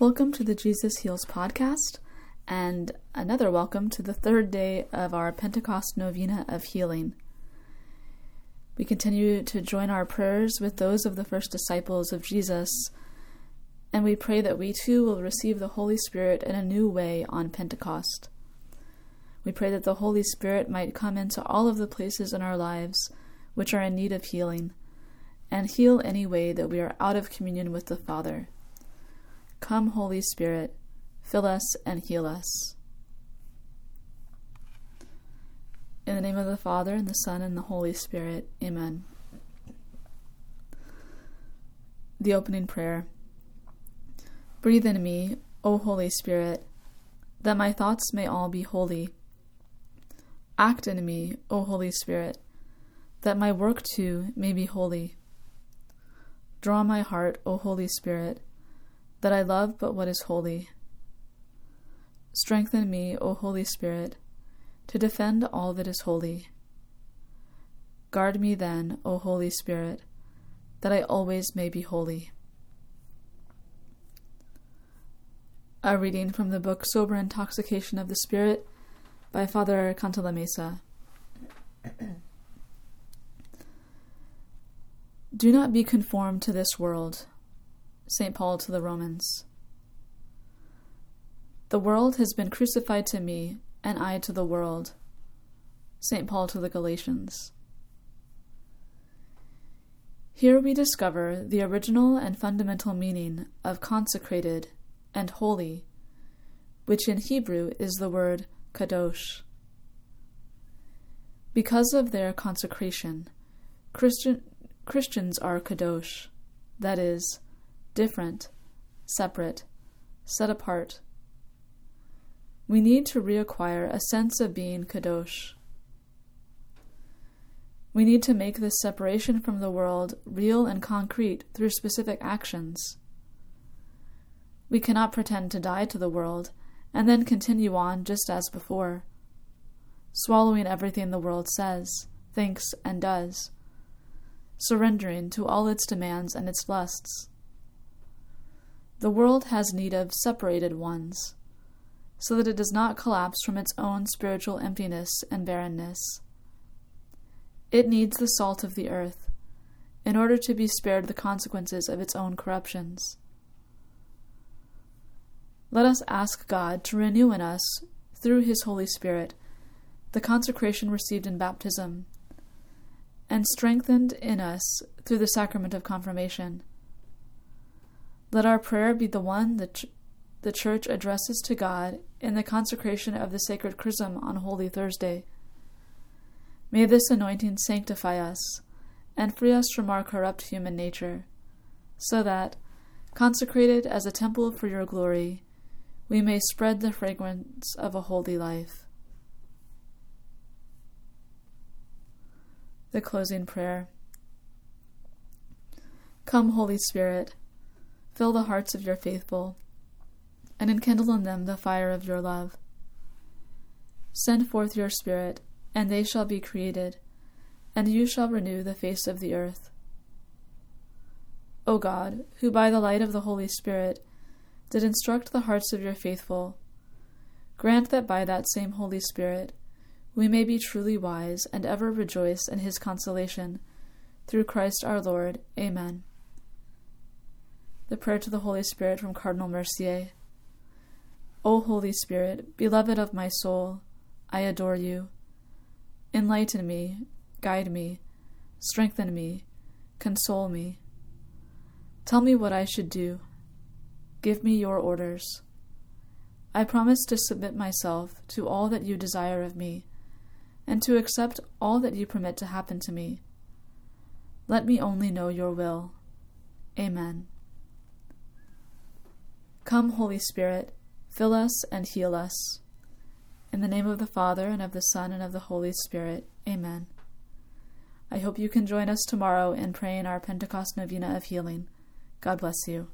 Welcome to the Jesus Heals podcast, and another welcome to the third day of our Pentecost Novena of Healing. We continue to join our prayers with those of the first disciples of Jesus, and we pray that we too will receive the Holy Spirit in a new way on Pentecost. We pray that the Holy Spirit might come into all of the places in our lives which are in need of healing, and heal any way that we are out of communion with the Father. Come, Holy Spirit, fill us and heal us. In the name of the Father, and the Son, and the Holy Spirit. Amen. The opening prayer Breathe in me, O Holy Spirit, that my thoughts may all be holy. Act in me, O Holy Spirit, that my work too may be holy. Draw my heart, O Holy Spirit that I love but what is holy. Strengthen me, O Holy Spirit, to defend all that is holy. Guard me then, O Holy Spirit, that I always may be holy. A reading from the book Sober Intoxication of the Spirit by Father Cantalamessa. Do not be conformed to this world St. Paul to the Romans. The world has been crucified to me, and I to the world. St. Paul to the Galatians. Here we discover the original and fundamental meaning of consecrated and holy, which in Hebrew is the word kadosh. Because of their consecration, Christian, Christians are kadosh, that is, different, separate, set apart. We need to reacquire a sense of being kadosh. We need to make this separation from the world real and concrete through specific actions. We cannot pretend to die to the world and then continue on just as before, swallowing everything the world says, thinks, and does, surrendering to all its demands and its lusts. The world has need of separated ones, so that it does not collapse from its own spiritual emptiness and barrenness. It needs the salt of the earth in order to be spared the consequences of its own corruptions. Let us ask God to renew in us, through His Holy Spirit, the consecration received in baptism, and strengthened in us through the sacrament of confirmation let our prayer be the one that ch- the Church addresses to God in the consecration of the sacred chrism on Holy Thursday. May this anointing sanctify us and free us from our corrupt human nature, so that, consecrated as a temple for your glory, we may spread the fragrance of a holy life. The closing prayer. Come, Holy Spirit Fill the hearts of your faithful, and enkindle in them the fire of your love. Send forth your Spirit, and they shall be created, and you shall renew the face of the earth. O God, who by the light of the Holy Spirit did instruct the hearts of your faithful, grant that by that same Holy Spirit we may be truly wise and ever rejoice in his consolation. Through Christ our Lord. Amen. The prayer to the Holy Spirit from Cardinal Mercier. O Holy Spirit, beloved of my soul, I adore you. Enlighten me, guide me, strengthen me, console me. Tell me what I should do. Give me your orders. I promise to submit myself to all that you desire of me, and to accept all that you permit to happen to me. Let me only know your will. Amen. Come, Holy Spirit, fill us and heal us. In the name of the Father, and of the Son, and of the Holy Spirit. Amen. I hope you can join us tomorrow in praying our Pentecost Novena of Healing. God bless you.